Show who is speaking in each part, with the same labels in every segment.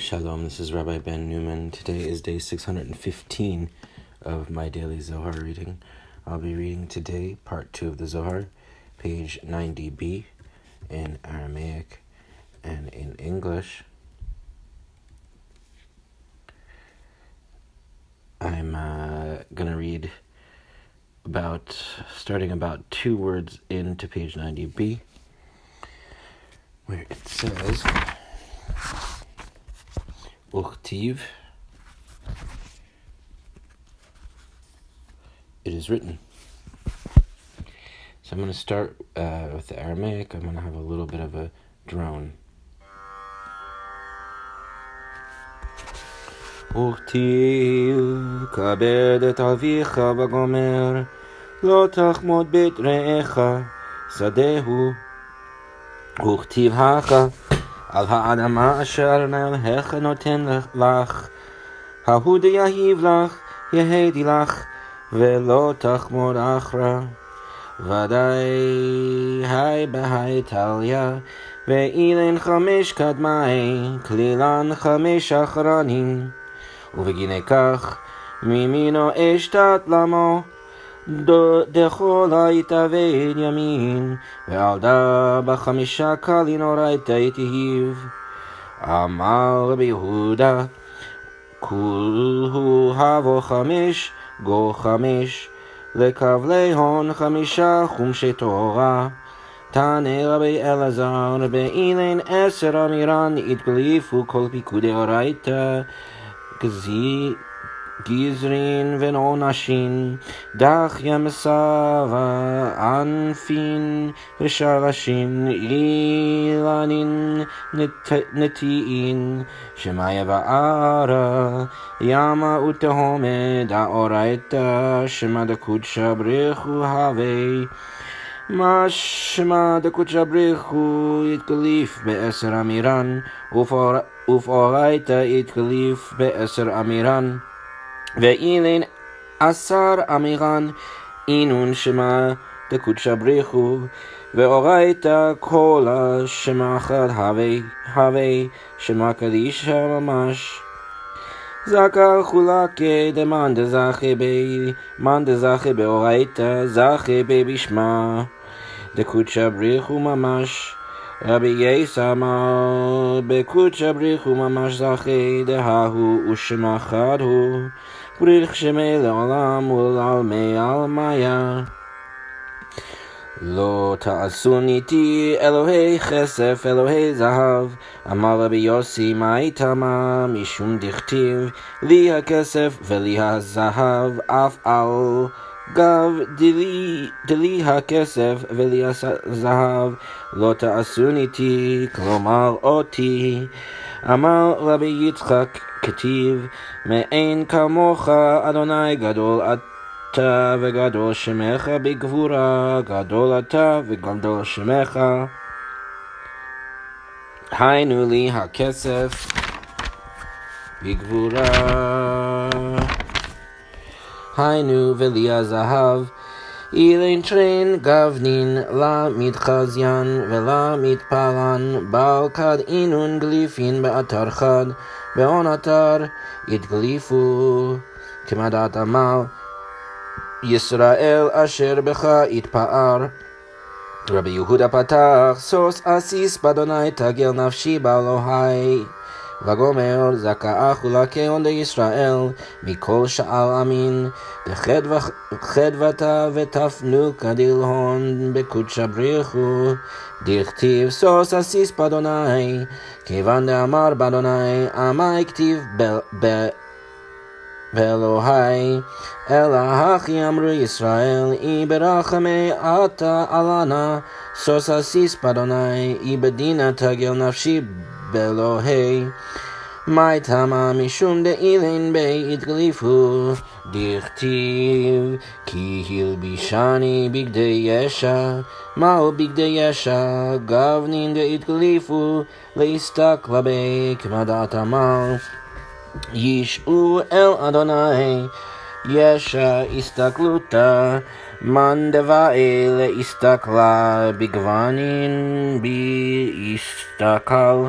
Speaker 1: Shalom, this is Rabbi Ben Newman. Today is day 615 of my daily Zohar reading. I'll be reading today part 2 of the Zohar, page 90b in Aramaic and in English. I'm uh, going to read about, starting about two words into page 90b, where it says. Uchtiv. It is written. So I'm going to start uh, with the Aramaic. I'm going to have a little bit of a drone. וכתיב כבד את אביך וגומר לא תחמוד בית רעך שדהו וכתיב הכה על האדמה אשר אלוהיך נותן לך, ההוא דיהיב לך, יהדי לך, ולא תחמוד אחרא. ודאי היי בהי טליה, ואילן חמש קדמי, כלילן חמש אחרונים. ובגיני כך, מימינו אשתת למו, דכל היתבן ימין, ועלדה בחמישה קלין אורייתא תהיב. אמר רבי יהודה, כולהו הבו חמש, גו חמש, לכבלי הון חמישה חומשי תורה. תענה רבי אלעזר, באילן עשר אמירן, התגליפו כל פיקודי אורייתא, גזרין ונעונשין, דחיה מסבה ענפין ושרשין, אילנין נטיעין, שמאיה בערה, ימה ותהומד, האורייתא, שמא דקודשא בריחו הווי. משמע דקודשא בריחו יתקליף בעשר אמירן, ופאורייתא יתקליף בעשר אמירן. ואילן עשר אמירן אינון שמע דקודשא בריחו ואורייתא כל השמע אחד הווה הווה שמע קדישא ממש זכר חולקי דמאן דזכי בי מאן דזכי באורייתא זכי בי בשמה דקודשא בריחו ממש רבי יסא אמר בקודשא בריחו ממש זכי דההו ושמע אחד הוא בריך שמי לעולם ולעלמי עלמיה. לא תעשון איתי אלוהי כסף, אלוהי זהב. אמר רבי יוסי, מה איתמה? משום דכתיב, לי הכסף ולי הזהב, אף על גב דלי, דלי הכסף ולי הזהב, לא תעשון איתי, כלומר אותי. אמר רבי יצחק, כתיב, מאין כמוך, אדוני גדול אתה וגדול שמך בגבורה, גדול אתה וגדול שמך. היינו לי הכסף בגבורה. היינו ולי הזהב. אילן טרן גבנין למתחזיין ולמתפלן, בעל כד אינון גליפין באתר חד. בעון אתר יתגליפו כמדת עמל ישראל אשר בך יתפאר רבי יהודה פתח סוס אסיס באדוני תגל נפשי באלוהי וגומר זכאה חולקיון לישראל מכל שער אמין דחדוותה ותפנו כדלהון בקודשא בריחו דכתיב סוס אסיס באדוני כיוון דאמר באדוני עמי כתיב באלוהי אלא הכי אמרו ישראל אי ברחמי עתה עלנה סוס אסיס באדוני אי בדינה תגל נפשי באלוהי מאי תמה משום דאילין בי התגליפו דכתיב כי הלבישני בגדי ישע מהו בגדי ישע גבנין דהתגליפו להסתכלה בי כמדעת עמל ישעו אל אדוני ישע הסתכלותה מאן דבעי להסתכלה בגוונין בי הסתכל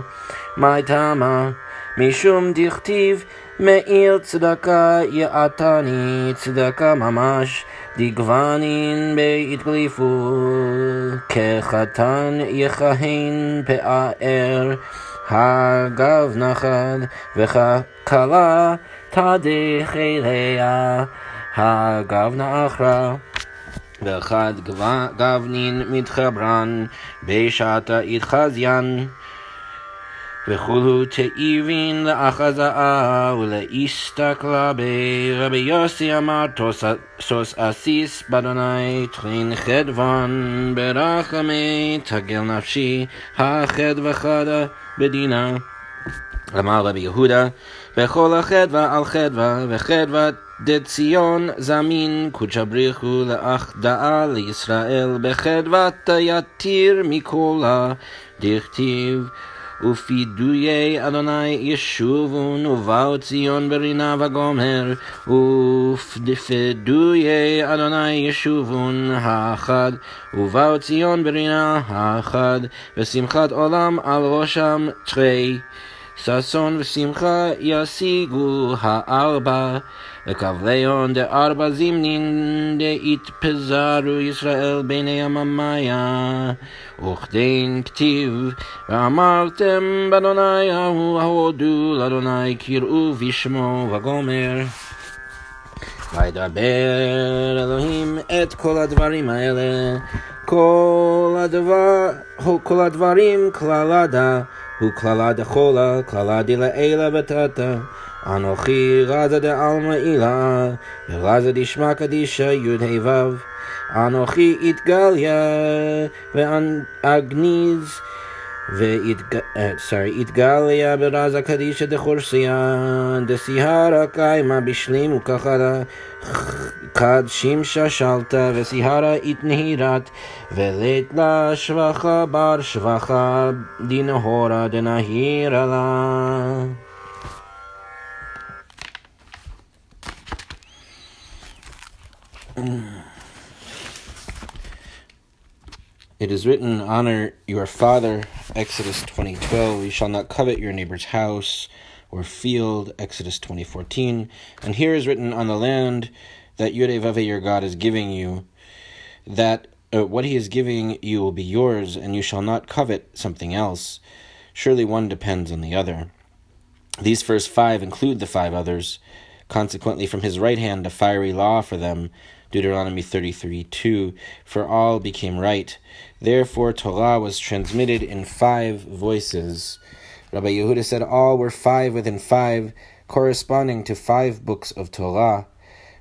Speaker 1: מאי תמה משום דכתיב מאיר צדקה יעתני צדקה ממש דגוונין בהתגליפו כחתן יכהן פאר הגב נחל וככלה תדך אליה הגב נחרה ואחד גבנין מתחברן בשעתה התחזיין. וכולו תאיבין לאחזאה ולהסתכלה ברבי יוסי אמר סוס אסיס באדוני תחין חדוון ברחמי תגל נפשי החדווה בדינה. אמר רבי יהודה וכל החדווה על חדווה וחדווה דציון זמין קודשא בריחו לאחדאה לישראל בחדוות יתיר מכולה דכתיב ופידויי אדוני ישובון ובאו ציון ברינה וגומר ופדויי אדוני ישובון האחד ובאו ציון ברינה האחד ושמחת עולם על ראשם תרי. ששון ושמחה ישיגו הארבע וכבליון דארבע זימנין דהתפזרו ישראל בעיני הממיה וכדין כתיב ואמרתם באדוני ההוא ההודו לאדוני קראו בשמו וגומר וידבר אלוהים את כל הדברים האלה כל, הדבר, כל הדברים כללדה הוא כללה דחולה, כללה דלעילה בתתא. אנוכי רזה דעלמא אילה, ורזה דשמא קדישא י"ה ו'. אנוכי אתגליה ואגניז והתגליה אה, ברזה קדישא דחורסיה דסיהרא קיימא בשלים וככה כד שמשה שלתא וסיהרא התנהירת ולית לה שבחה בר שבחה דנהורה דנהירא לה Mm. It is written, Honor your father, Exodus 20:12. You shall not covet your neighbor's house or field, Exodus 20:14. And here is written on the land that Yudevave, your God, is giving you, that uh, what he is giving you will be yours, and you shall not covet something else. Surely one depends on the other. These first five include the five others. Consequently, from his right hand a fiery law for them, Deuteronomy 33 2, for all became right. Therefore, Torah was transmitted in five voices. Rabbi Yehuda said all were five within five, corresponding to five books of Torah.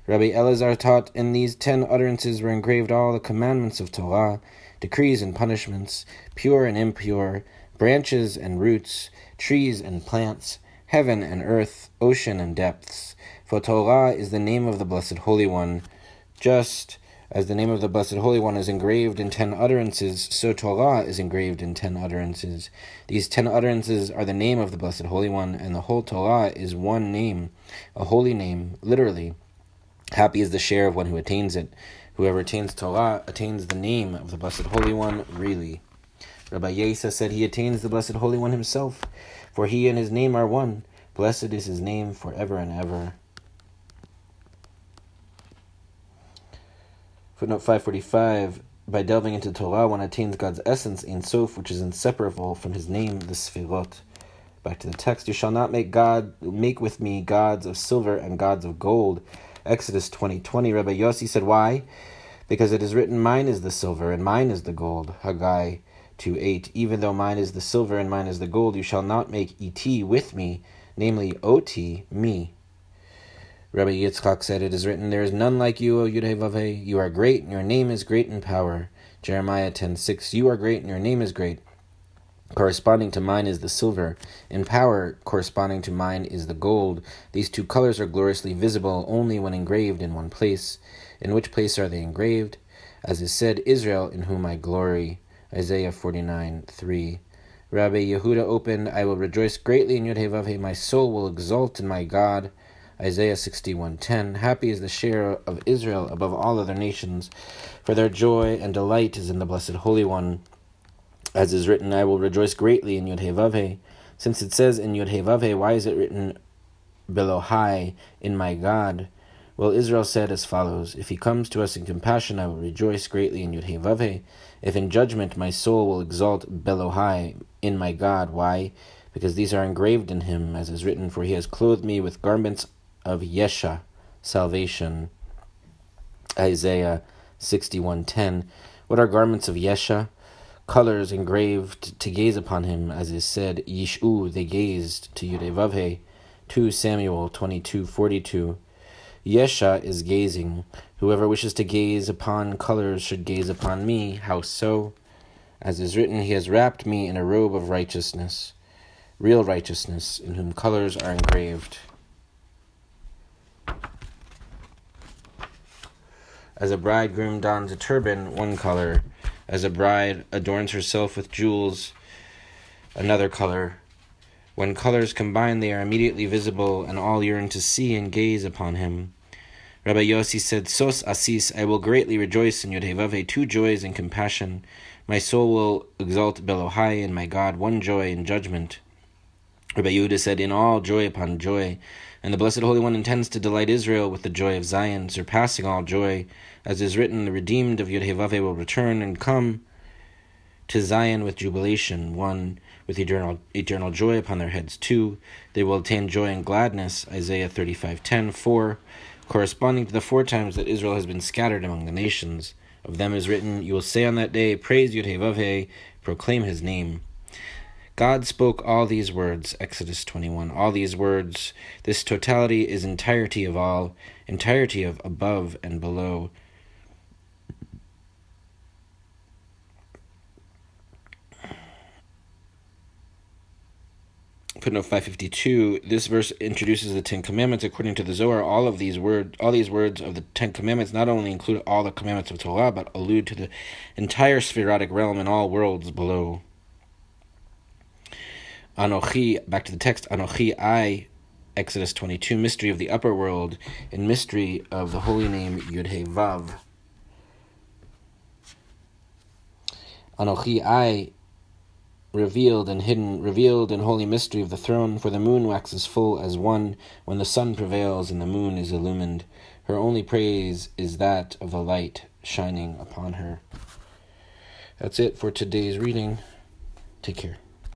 Speaker 1: Rabbi Elazar taught in these ten utterances were engraved all the commandments of Torah, decrees and punishments, pure and impure, branches and roots, trees and plants, heaven and earth, ocean and depths. For Torah is the name of the Blessed Holy One, just as the name of the Blessed Holy One is engraved in ten utterances, so Torah is engraved in ten utterances. These ten utterances are the name of the Blessed Holy One, and the whole Torah is one name, a holy name, literally. Happy is the share of one who attains it. Whoever attains Torah attains the name of the Blessed Holy One, really. Rabbi Yesa said he attains the Blessed Holy One himself, for he and his name are one. Blessed is his name forever and ever. Footnote 545 By delving into Torah, one attains God's essence, Ein Sof, which is inseparable from his name, the Sfirot. Back to the text You shall not make God make with me gods of silver and gods of gold. Exodus 20 20. Rabbi Yossi said, Why? Because it is written, Mine is the silver and mine is the gold. Haggai 2 8. Even though mine is the silver and mine is the gold, you shall not make et with me, namely ot, me. Rabbi Yitzchak said, It is written, There is none like you, O Yudhevave. You are great, and your name is great in power. Jeremiah 10:6. You are great, and your name is great. Corresponding to mine is the silver. In power, corresponding to mine is the gold. These two colors are gloriously visible only when engraved in one place. In which place are they engraved? As is said, Israel, in whom I glory. Isaiah 49 3. Rabbi Yehuda opened, I will rejoice greatly in Yudhevave. My soul will exult in my God. Isaiah 61:10 Happy is the share of Israel above all other nations for their joy and delight is in the blessed holy one as is written I will rejoice greatly in Yud-Heh-Vav-Heh Since it says in Yud He Vav He, why is it written below high in my God? Well, Israel said as follows If he comes to us in compassion, I will rejoice greatly in Yud He Vav He. If in judgment, my soul will exalt below high in my God. Why? Because these are engraved in him, as is written, For he has clothed me with garments of Yesha, salvation. Isaiah 61:10. What are garments of Yesha? Colors engraved to gaze upon him, as is said, Yishu, they gazed to Yudevavhe. 2 Samuel 22:42. Yesha is gazing. Whoever wishes to gaze upon colors should gaze upon me. How so? As is written, He has wrapped me in a robe of righteousness, real righteousness, in whom colors are engraved. As a bridegroom dons a turban, one color. As a bride adorns herself with jewels, another color. When colors combine, they are immediately visible, and all yearn to see and gaze upon him. Rabbi Yossi said, Sos Asis, I will greatly rejoice in Yodhevave, two joys and compassion. My soul will exalt Belohai, and my God, one joy in judgment. Rabbi Yehuda said, In all joy upon joy. And the Blessed Holy One intends to delight Israel with the joy of Zion, surpassing all joy. As is written, the redeemed of Yudhevave will return and come to Zion with jubilation. One, with eternal, eternal joy upon their heads. Two, they will attain joy and gladness. Isaiah 35.10. Four, corresponding to the four times that Israel has been scattered among the nations. Of them is written, You will say on that day, Praise Yudhevave, proclaim his name. God spoke all these words, Exodus 21. All these words, this totality is entirety of all, entirety of above and below. Footnote 552. This verse introduces the Ten Commandments. According to the Zohar, all of these words, all these words of the Ten Commandments, not only include all the commandments of Torah, but allude to the entire sefirotic realm and all worlds below. Anochi, back to the text, Anochi, I, Exodus 22, mystery of the upper world, and mystery of the holy name Yud Vav. Anochi, I, revealed and hidden, revealed in holy mystery of the throne, for the moon waxes full as one when the sun prevails and the moon is illumined. Her only praise is that of the light shining upon her. That's it for today's reading. Take care.